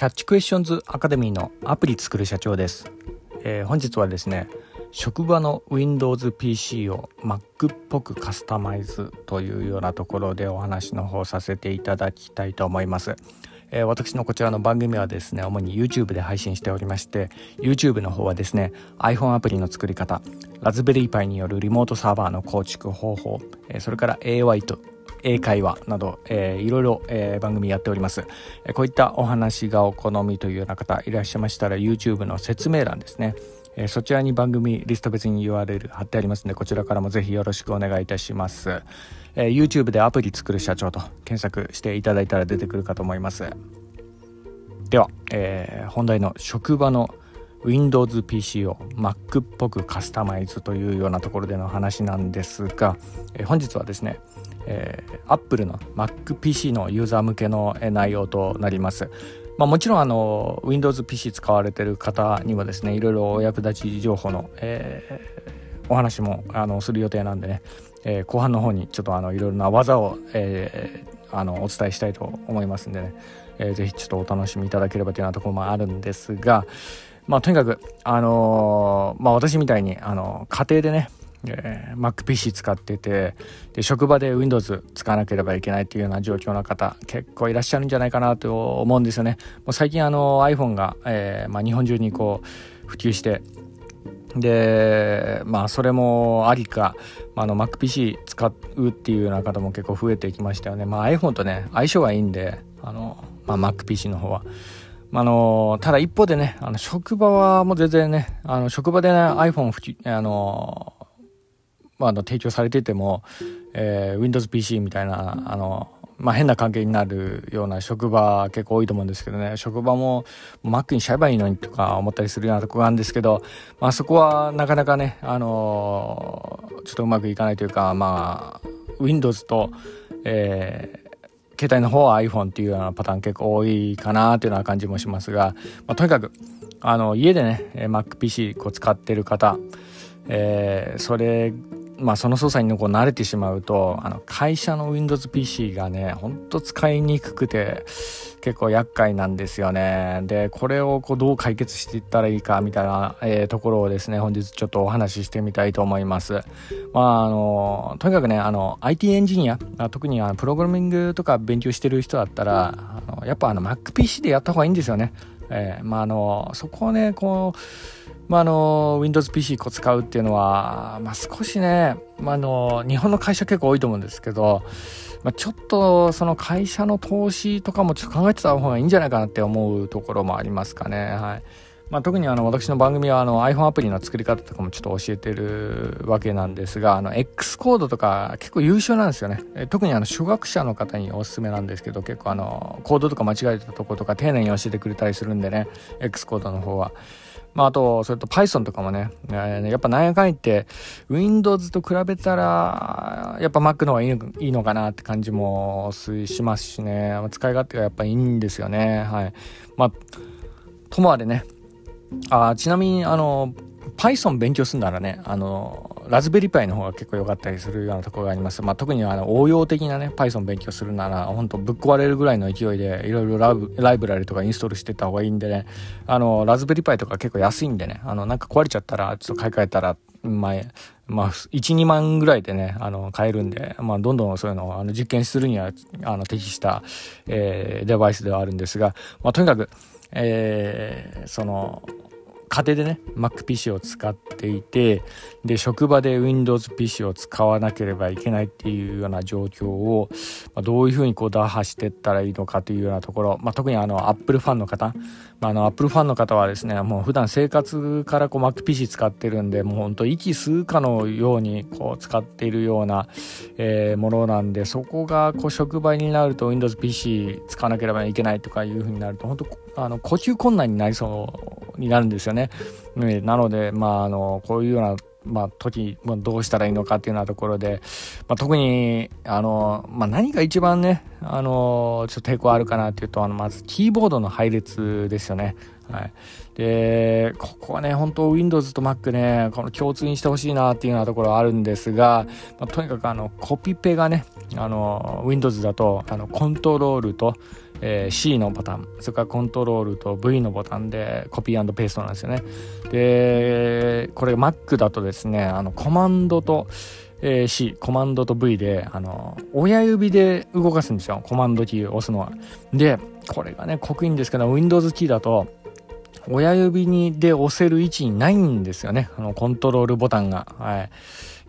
キャッチクエスチョンズアカデミーのアプリ作る社長です、えー、本日はですね職場の Windows PC を Mac っぽくカスタマイズというようなところでお話の方させていただきたいと思います、えー、私のこちらの番組はですね主に YouTube で配信しておりまして YouTube の方はですね iPhone アプリの作り方ラズベリーパイによるリモートサーバーの構築方法、えー、それから AI と英会話など、えー、いろいろ、えー、番組やっております、えー、こういったお話がお好みというような方いらっしゃいましたら YouTube の説明欄ですね、えー、そちらに番組リスト別に URL 貼ってありますのでこちらからもぜひよろしくお願いいたします、え、YouTube でアプリ作る社長と検索していただいたら出てくるかと思います。では、え、本題の職場の Windows PC を Mac っぽくカスタマイズというようなところでの話なんですが、え、本日はですねえー、Apple の MacPC のユーザー向けの内容となります。まあ、もちろんあの Windows PC 使われてる方にはですねいろいろお役立ち情報の、えー、お話もあのする予定なんでね、えー、後半の方にちょっとあのいろいろな技を、えー、あのお伝えしたいと思いますんでね、えー、ぜひちょっとお楽しみいただければというようなところもあるんですが、まあ、とにかく、あの、まあ、私みたいに、あの家庭でねえー、MacPC 使っててで職場で Windows 使わなければいけないっていうような状況の方結構いらっしゃるんじゃないかなと思うんですよね。もう最近あの iPhone が、えーまあ、日本中にこう普及してでまあそれもありか、あの MacPC 使うっていうような方も結構増えてきましたよね。まあ、iPhone とね相性がいいんであの、まあ、MacPC の方は。あのただ一方でね、あの職場はもう全然ね、あの職場でね iPhone 普及、あのまあ、の提供されてても、えー、WindowsPC みたいなあの、まあ、変な関係になるような職場結構多いと思うんですけどね。職場も Mac にしちゃえばいいのにとか思ったりするようなとこがあるんですけど、まあ、そこはなかなかね、あのー、ちょっとうまくいかないというか、まあ、Windows と、えー、携帯の方は iPhone っていうようなパターン結構多いかなというような感じもしますが、まあ、とにかくあの家でね MacPC こう使ってる方、えー、それまあ、その操作にこう慣れてしまうとあの会社の WindowsPC がねほんと使いにくくて結構厄介なんですよね。でこれをこうどう解決していったらいいかみたいな、えー、ところをですね本日ちょっとお話ししてみたいと思います。まああのとにかくねあの IT エンジニア特にあのプログラミングとか勉強してる人だったらあのやっぱあの MacPC でやった方がいいんですよね。えー、まああのそこをねこうまあ、あの Windows PC こう使うっていうのは、まあ、少しね、まあ、の日本の会社結構多いと思うんですけど、まあ、ちょっとその会社の投資とかもちょっと考えてた方がいいんじゃないかなって思うところもありますかね。はいまあ、特にあの私の番組はあの iPhone アプリの作り方とかもちょっと教えてるわけなんですがあの X コードとか結構優秀なんですよね特にあの初学者の方におすすめなんですけど結構あのコードとか間違えたとことか丁寧に教えてくれたりするんでね X コードの方は。まあ、あと、それと Python とかもね、えー、やっぱなんやかん言って、Windows と比べたら、やっぱ Mac の方がいいいいのかなって感じもしますしね、使い勝手がやっぱいいんですよね。はい。まあ、ともあれね、あちなみに、あの、Python 勉強するならね、あの、ラズベリーパイの方が結構良かったりするようなところがあります。まあ、特にあの応用的なね、Python 勉強するなら、本当ぶっ壊れるぐらいの勢いで、いろいろライブラリとかインストールしてた方がいいんでね、あの、ラズベリーパイとか結構安いんでね、あの、なんか壊れちゃったら、ちょっと買い替えたら、まあ、まあ、1、2万ぐらいでね、あの、買えるんで、まあ、どんどんそういうのを、あの、実験するには、あの、適した、えー、デバイスではあるんですが、まあ、とにかく、えー、その、家庭でね MacPC を使っていてで職場で WindowsPC を使わなければいけないっていうような状況を、まあ、どういうふうにこう打破していったらいいのかというようなところ、まあ、特にあの Apple ファンの方、まあ、あの Apple ファンの方はですねもう普段生活からこう MacPC 使ってるんでもうほんと息吸うかのようにこう使っているような、えー、ものなんでそこがこう職場になると WindowsPC 使わなければいけないとかいうふうになると本当あの呼吸困難になりそうになるんですよね。ねなので、まあ、あのこういうようなまあ、時、まあ、どうしたらいいのかっていうようなところで、まあ、特にあの、まあ、何が一番ねあのちょっと抵抗あるかなっていうとあのまずキーボードの配列ですよね。はい、でここはね本当 Windows と Mac ねこの共通にしてほしいなっていうようなところはあるんですが、まあ、とにかくあのコピペがねあの Windows だとあのコントロールとえー、C のボタンそれからコントロールと V のボタンでコピーペーストなんですよねでこれ Mac だとですねあのコマンドとえー、C、コマンドと V で、あの、親指で動かすんですよ。コマンドキーを押すのは。で、これがね、刻印ですけど、Windows キーだと、親指にで押せる位置にないんですよね。あの、コントロールボタンが。はい。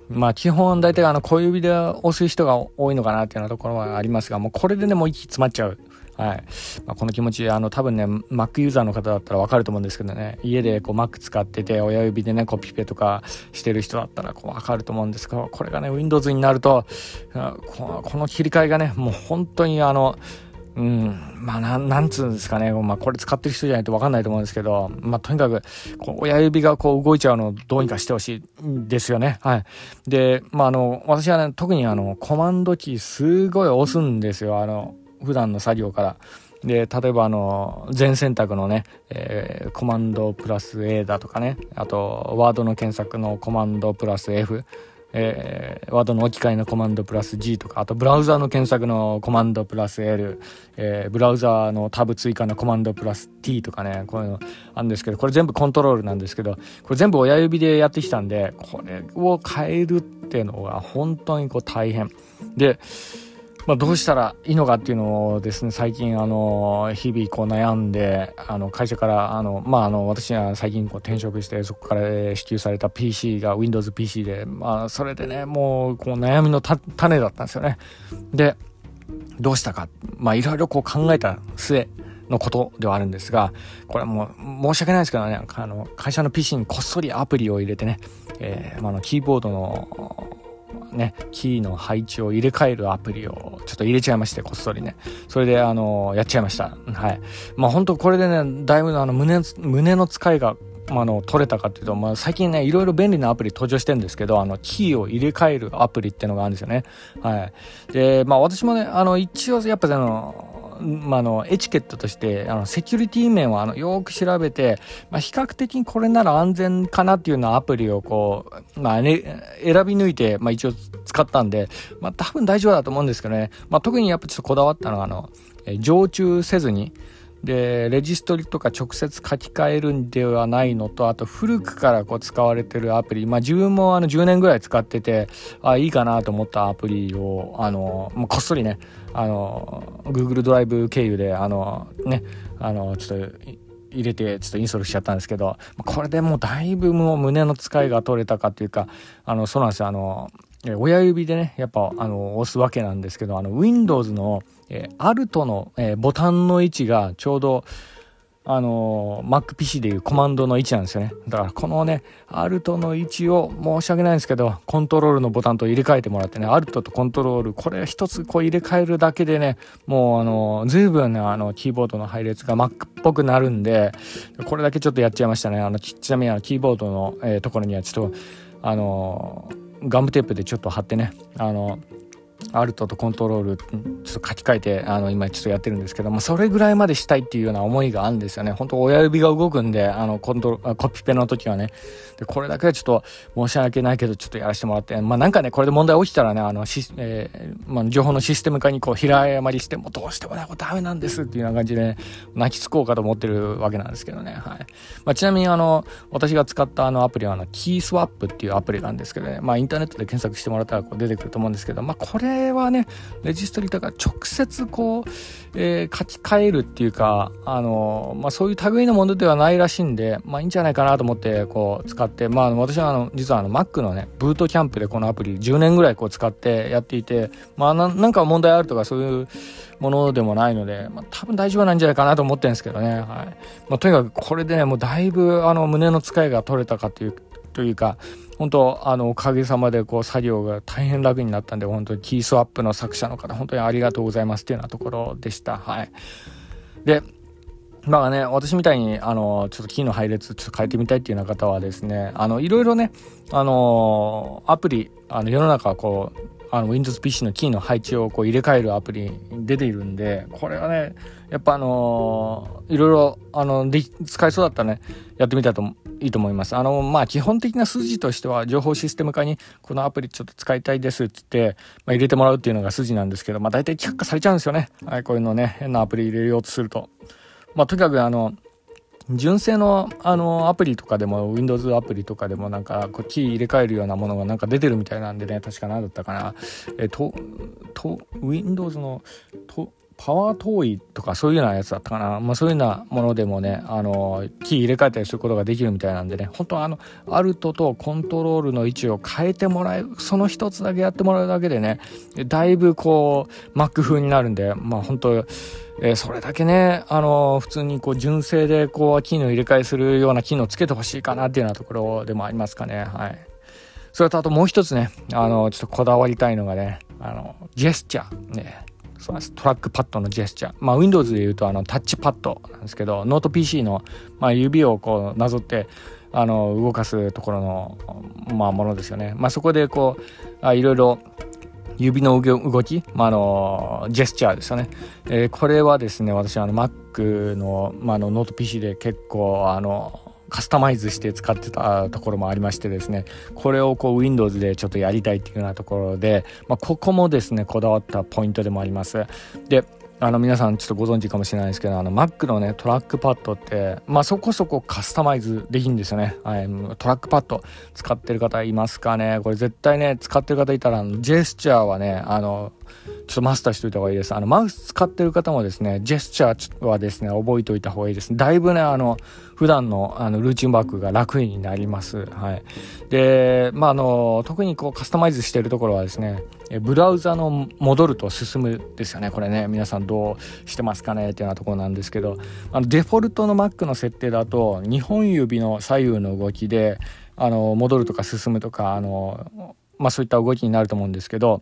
まあ基本大体あの小指で押す人が多いのかなっていうようなところはありますが、もうこれでね、もう息詰まっちゃう。はい。まあ、この気持ち、あの、多分ね、Mac ユーザーの方だったらわかると思うんですけどね、家でこう Mac 使ってて、親指でね、コピペとかしてる人だったらこうわかると思うんですけど、これがね、Windows になると、この切り替えがね、もう本当にあの、うん、まあな、なんつうんですかね。まあ、これ使ってる人じゃないとわかんないと思うんですけど、まあ、とにかく、こう、親指がこう動いちゃうのをどうにかしてほしいですよね。はい。で、まあ、あの、私はね、特にあの、コマンドキーすごい押すんですよ。あの、普段の作業から。で、例えばあの、全選択のね、えー、コマンドプラス A だとかね、あと、ワードの検索のコマンドプラス F、えー、ワードの置き換えのコマンドプラス G とか、あとブラウザの検索のコマンドプラス L、えー、ブラウザのタブ追加のコマンドプラス T とかね、こういうのあるんですけど、これ全部コントロールなんですけど、これ全部親指でやってきたんで、これを変えるっていうのが本当にこう大変。で、まあ、どうしたらいいのかっていうのをですね、最近、あの、日々こう悩んで、あの、会社から、あの、まあ、あの、私は最近こう転職して、そこから支給された PC が Windows PC で、まあ、それでね、もう、こう悩みの種だったんですよね。で、どうしたか、まあ、いろいろこう考えた末、のことではあるんですが、これはもう申し訳ないですけどね、あの、会社の PC にこっそりアプリを入れてね、えー、まあ、の、キーボードのね、キーの配置を入れ替えるアプリをちょっと入れちゃいまして、こっそりね。それで、あの、やっちゃいました。はい。まあ本当これでね、だいぶあの、胸、胸の使いがあの、取れたかっていうと、まあ、最近ね、いろいろ便利なアプリ登場してるんですけど、あの、キーを入れ替えるアプリっていうのがあるんですよね。はい。で、まあ、私もね、あの、一応、やっぱあの、まあ、のエチケットとしてあのセキュリティ面はあのよく調べて、まあ、比較的これなら安全かなっていうようなアプリをこう、まあね、選び抜いて、まあ、一応使ったんで、まあ、多分大丈夫だと思うんですけどね、まあ、特にやっぱちょっとこだわったのはあの常駐せずにでレジストリとか直接書き換えるんではないのとあと古くからこう使われてるアプリ。まあ自分もあの10年ぐらい使っててあいいかなと思ったアプリをあのこっそりねあの Google ドライブ経由であのねあのちょっと入れてちょっとインストールしちゃったんですけどこれでもうだいぶもう胸の使いが取れたかっていうかあのそうなんですよ。あのえ親指でねやっぱあの押すわけなんですけどあの Windows のえー、アルトの、えー、ボタンの位置がちょうど、あのー、MacPC でいうコマンドの位置なんですよね。だからこのね、アルトの位置を申し訳ないんですけど、コントロールのボタンと入れ替えてもらってね、アルトとコントロール、これ一つこう入れ替えるだけでね、もうあのー、随分ね、あの、キーボードの配列が Mac っぽくなるんで、これだけちょっとやっちゃいましたね。あの、ちなみにあの、キーボードの、えー、ところにはちょっと、あのガムテープでちょっと貼ってね、あのアルトとコントロールちょっと書き換えてあの今ちょっとやってるんですけどもそれぐらいまでしたいっていうような思いがあるんですよね。本当親指が動くんであのコントロコピペの時はね。でこれだけはちょっと申し訳ないけどちょっとやらせてもらって。まあなんかねこれで問題起きたらねあのし、えー、まあ、情報のシステム化にこう平謝りしてもどうしてもねこれダメなんですっていうような感じで、ね、泣きつこうかと思ってるわけなんですけどね。はい、まあ、ちなみにあの私が使ったあのアプリはあのキースワップっていうアプリなんですけどね。まあインターネットで検索してもらったらこう出てくると思うんですけどまあこれれはね、レジストリとか直接こう、えー、書き換えるっていうか、あの、まあ、そういう類のものではないらしいんで、まあ、いいんじゃないかなと思って、こう、使って、まあ、私はあの、実はあの、Mac のね、ブートキャンプでこのアプリ10年ぐらいこう使ってやっていて、まあ、なんか問題あるとかそういうものでもないので、まあ、多分大丈夫なんじゃないかなと思ってるんですけどね、はい。まあ、とにかくこれでね、もうだいぶ、あの、胸の使いが取れたかという、というか、本当あのおかげさまでこう作業が大変楽になったんで本当にキースワップの作者の方本当にありがとうございますっていうようなところでした。はい。でまあね、私みたいに、あの、ちょっとキーの配列ちょっと変えてみたいっていうような方はですね、あの、いろいろね、あの、アプリ、あの、世の中こう、あの Windows PC のキーの配置をこう入れ替えるアプリ出ているんでこれはねやっぱあのー、いろいろあので使えそうだったらねやってみたといいと思います。あのまあ基本的な筋としては情報システム化にこのアプリちょっと使いたいですっつって、まあ、入れてもらうっていうのが筋なんですけどまあ大体却下されちゃうんですよね、はい、こういうのね変なアプリ入れようとすると。まあとにかくあの純正のあのアプリとかでも Windows アプリとかでもなんかこうキー入れ替えるようなものがなんか出てるみたいなんでね確か何だったかな。えっとと Windows のとパワー遠いとかそういうようなやつだったかな、まあ、そういうようなものでもねあのキー入れ替えたりすることができるみたいなんでね本当はあのアルトとコントロールの位置を変えてもらうその一つだけやってもらうだけでねだいぶこう Mac 風になるんでまあ本当えー、それだけね、あのー、普通にこう純正でこう機能入れ替えするような機能つけてほしいかなっていうようなところでもありますかね。はい。それとあともう一つね、あのー、ちょっとこだわりたいのがね、あの、ジェスチャー。ね。トラックパッドのジェスチャー。まあ、Windows で言うとあのタッチパッドなんですけど、ノート PC の、まあ、指をこうなぞって、あの、動かすところの、まあ、ものですよね。まあ、そこでこう、あいろいろ、指の動き、まあ、あのジェスチャーですよね、えー、これはですね私あの Mac の,、まあ、のノート PC で結構あのカスタマイズして使ってたところもありましてですねこれをこう Windows でちょっとやりたいっていうようなところで、まあ、ここもですねこだわったポイントでもありますであの皆さんちょっとご存知かもしれないですけどあの Mac のねトラックパッドってまあそこそこカスタマイズできるんですよね、はい、トラックパッド使ってる方いますかねこれ絶対ね使ってる方いたらジェスチャーはねあのちょっとマスターしといた方がいいです。あの、マウス使ってる方もですね、ジェスチャーはですね、覚えておいた方がいいです。だいぶね、あの、普段のあのルーチンワークが楽になります。はい。で、まあ、あの、特にこうカスタマイズしているところはですね、ブラウザの戻ると進むですよね。これね、皆さんどうしてますかね？っていうようなところなんですけど、あの、デフォルトの Mac の設定だと、2本指の左右の動きで、あの、戻るとか進むとか、あの、まあ、そういった動きになると思うんですけど、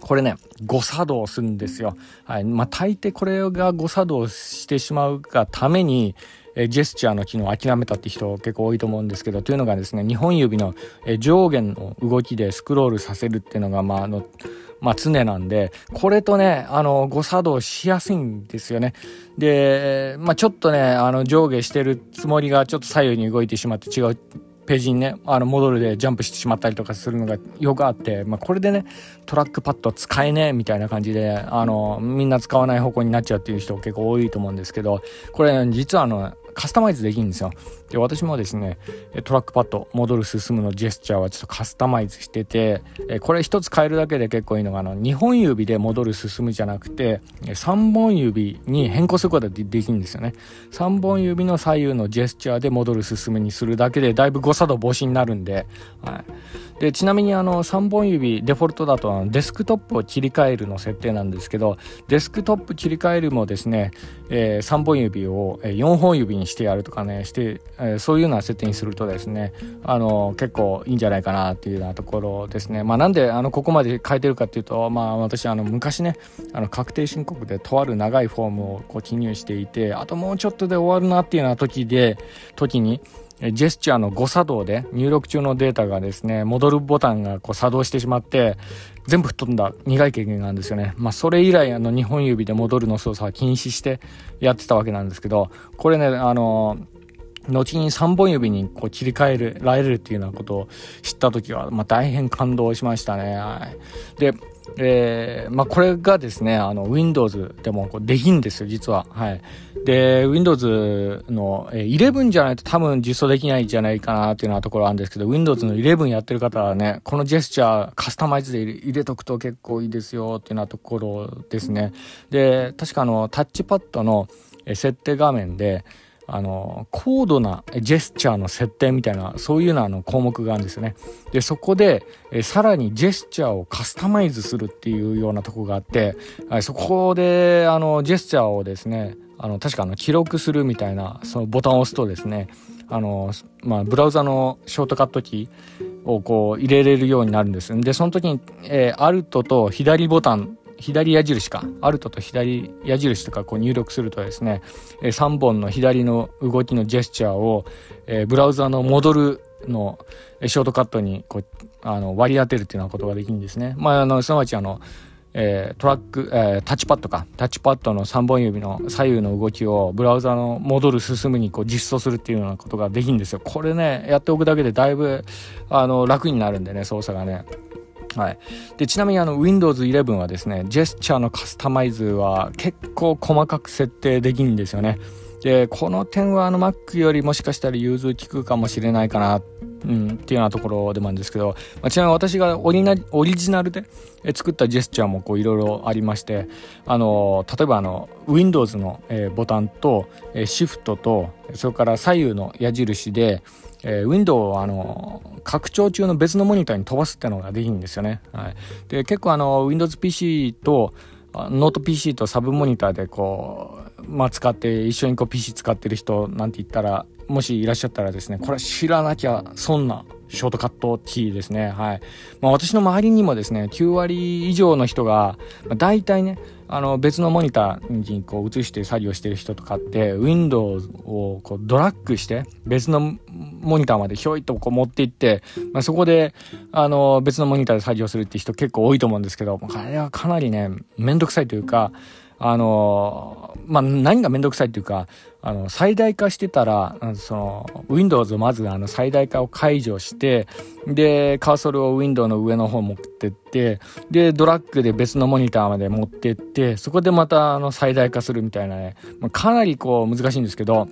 これね、誤作動するんですよ。はい。まあ、大抵これが誤作動してしまうがために、えジェスチャーの機能を諦めたって人結構多いと思うんですけど、というのがですね、2本指の、え上下の動きでスクロールさせるっていうのが、まあ、あの、まあ、常なんで、これとね、あの、誤作動しやすいんですよね。で、まあ、ちょっとね、あの、上下してるつもりがちょっと左右に動いてしまって違うページにね、あの、戻るでジャンプしてしまったりとかするのがよくあって、まあ、これでね、トラックパッド使えねえみたいな感じで、あの、みんな使わない方向になっちゃうっていう人結構多いと思うんですけど、これ、実はあの、カスタマイズできるんですよ。で、私もですね、トラックパッド、戻る、進むのジェスチャーはちょっとカスタマイズしてて、これ一つ変えるだけで結構いいのが、あの、2本指で戻る、進むじゃなくて、3本指に変更することができるんですよね。3本指の左右のジェスチャーで戻る、進むにするだけで、だいぶ誤作動防止になるんで、はい。で、ちなみにあの、3本指、デフォルトだとあのデスクトップを切り替えるの設定なんですけど、デスクトップ切り替えるもですね、えー、3本指を4本指にしてやるとかねして、え、そういうような設定にするとですねあの結構いいんじゃないかなっていうようなところですねまあなんであのここまで変えてるかっていうとまあ私あの昔ねあの確定申告でとある長いフォームをこう記入していてあともうちょっとで終わるなっていうような時で時にジェスチャーの誤作動で入力中のデータがですね、戻るボタンがこう作動してしまって、全部吹っ飛んだ苦い経験なんですよね。まあそれ以来あの2本指で戻るの操作は禁止してやってたわけなんですけど、これね、あの、後に3本指にこう切り替えるられるっていうようなことを知った時は、まあ大変感動しましたね。はい。で、えー、まあ、これがですね、あの、Windows でもこうできんですよ、実は。はい。で、Windows の、えー、11じゃないと多分実装できないんじゃないかなっていうようなところあるんですけど、Windows の11やってる方はね、このジェスチャーカスタマイズで入れとくと結構いいですよっていうようなところですね。で、確かあの、タッチパッドの設定画面で、あの、高度なジェスチャーの設定みたいな、そういうようなあの項目があるんですよね。で、そこで、えさらにジェスチャーをカスタマイズするっていうようなとこがあって、はい、そこで、あの、ジェスチャーをですね、あの、確かあの、記録するみたいな、そのボタンを押すとですね、あの、まあ、ブラウザのショートカットキーをこう入れれるようになるんです。で、その時に、えー、アルトと左ボタン左矢印か、アルトと左矢印とかこう入力するとですね、3本の左の動きのジェスチャーを、えー、ブラウザの戻るのショートカットにこうあの割り当てるっていうようなことができるんですね。まあ、あのすなわちあのえー、トラック、えー、タッチパッドか。タッチパッドの3本指の左右の動きをブラウザの戻る進むにこう実装するっていうようなことができるんですよ。これねやっておくだけでだいぶあの楽になるんでね操作がね。はい、でちなみにあの Windows 11はですねジェスチャーのカスタマイズは結構細かく設定できるんですよね。でこの点はあの Mac よりもしかしたら融通効くかもしれないかなうん、っていうようなところでもあるんですけど、まあ、ちなみに私がオリオリジナルで作ったジェスチャーもいろいろありましてあの例えばあの Windows の、え、ボタンと、えー、シフトとそれから左右の矢印で、えー、Windows をあの拡張中の別のモニターに飛ばすってのができるんですよね。はい、で結構あの WindowsPC とノート PC とサブモニターでこう、まあ、使って一緒にこう PC 使ってる人なんて言ったらもしいらっしゃったらですね、これ知らなきゃ損なショートカットキーですね。はい。まあ私の周りにもですね、9割以上の人が、まあ、大体ね、あの別のモニターにこう映して作業してる人とかって、Windows をこうドラッグして別のモニターまでひょいっとこう持っていって、まあ、そこであの別のモニターで作業するって人結構多いと思うんですけど、あれはかなりね、めんどくさいというか、あのまあ、何が面倒くさいっていうか、あの、最大化してたら、その、Windows をまずあの最大化を解除して、で、カーソルを Windows の上の方持ってって、で、ドラッグで別のモニターまで持ってって、そこでまたあの最大化するみたいなね、かなりこう難しいんですけど、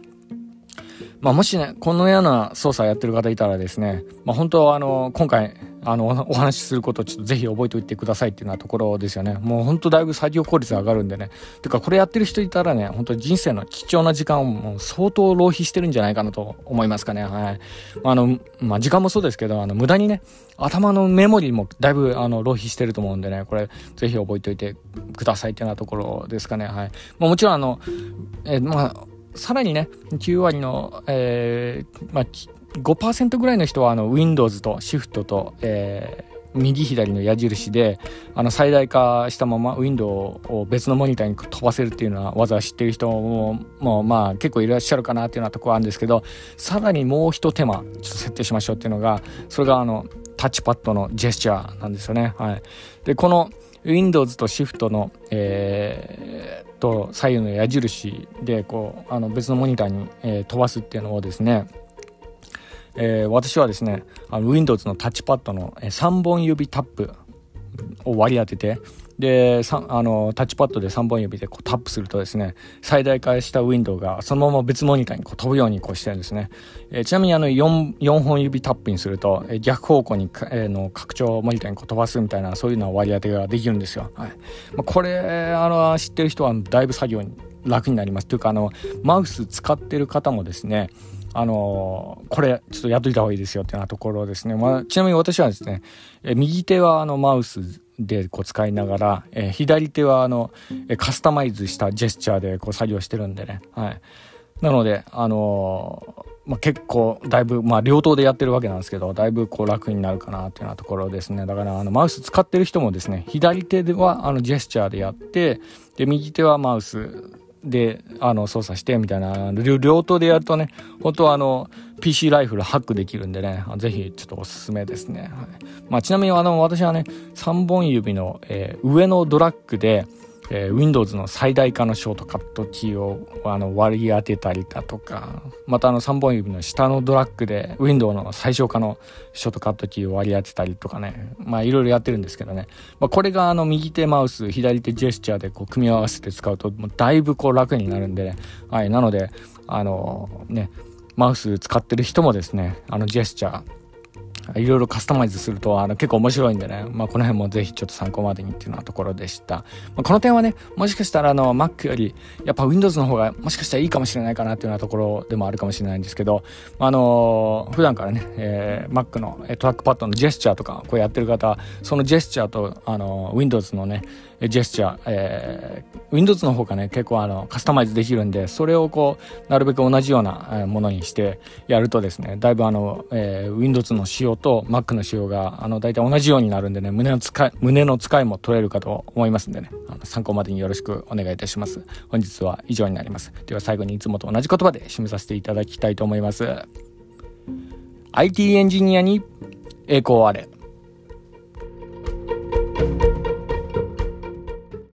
まあ、もしね、このような操作やってる方いたらですね、まあ、本当あの、今回、あの、お話しすることをちょっとぜひ覚えておいてくださいっていうようなところですよね。もう本当だいぶ作業効率上がるんでね。てか、これやってる人いたらね、本当人生の貴重な時間をもう相当浪費してるんじゃないかなと思いますかね。はい。あ、の、まあ、時間もそうですけど、あの、無駄にね、頭のメモリーもだいぶ、あの、浪費してると思うんでね、これ、ぜひ覚えておいてくださいっていうようなところですかね。はい。まあ、もちろん、あの、えまあ、さらにね、9割の、えー、まあ、5%ぐらいの人はあの Windows と Shift と、えー、右左の矢印であの最大化したままウィンドウを別のモニターに飛ばせるっていうのは技を知ってる人ももうまあ結構いらっしゃるかなっていうようなところあるんですけどさらにもう一手間ちょっと設定しましょうっていうのがそれがあのタッチパッドのジェスチャーなんですよね。はい、でこの Windows と Shift の、えー、と左右の矢印でこうあの別のモニターに、えー、飛ばすっていうのをですね、えー、私はですねあの Windows のタッチパッドの3本指タップを割り当ててであのタッチパッドで3本指でこうタップするとですね最大化したウィンドウがそのまま別モニターにこう飛ぶようにこうしてるんですね、えー、ちなみにあの 4, 4本指タップにすると、えー、逆方向に、えー、の拡張モニターにこう飛ばすみたいなそういうのは割り当てができるんですよ、はい。まあ、これあの知ってる人はだいぶ作業に楽になります。というかあのマウス使ってる方もですねあのこれちょっとやっといた方がいいですよっていうようなところですね。まあ、ちなみに私はですね、え右手はあのマウスでこう使いながら、えー、左手はあの、カスタマイズしたジェスチャーでこう作業してるんでね。はい。なので、あのー、まあ、結構だいぶ、まあ、両刀でやってるわけなんですけど、だいぶこう楽になるかなっていうようなところですね。だから、あの、マウス使ってる人もですね、左手ではあのジェスチャーでやって、で、右手はマウスであの操作してみたいな両刀でやるとね本当はあの PC ライフルハックできるんでねぜひちょっとおすすめですね、はい。まあ、ちなみにあの私はね3本指の、えー、上のドラッグでえー、Windows の最大化のショートカットキーをあの割り当てたりだとか、またあの3本指の下のドラッグで Windows の最小化のショートカットキーを割り当てたりとかね、まあいろいろやってるんですけどね、まあ、これがあの右手マウス、左手ジェスチャーでこう組み合わせて使うと、もうだいぶこう楽になるんでね、はい、なので、あのね、マウス使ってる人もですね、あのジェスチャー、いろいろカスタマイズするとあの結構面白いんでね、まあ、この辺もぜひちょっと参考までにっていうようなところでした。まあ、この点はね、もしかしたらあの Mac よりやっぱ Windows の方がもしかしたらいいかもしれないかなっていうようなところでもあるかもしれないんですけど、あのー、普段からね、えー、Mac のトラックパッドのジェスチャーとかこうやってる方、そのジェスチャーとあの Windows のね、ジェスチャー、えー、Windows の方がね、結構あの、カスタマイズできるんで、それをこう、なるべく同じようなものにしてやるとですね、だいぶあの、えー、Windows の仕様と Mac の仕様が、あの、大体同じようになるんでね、胸の使い、胸の使いも取れるかと思いますんでね、あの参考までによろしくお願いいたします。本日は以上になります。では最後にいつもと同じ言葉で締めさせていただきたいと思います。IT エンジニアに栄光あれ。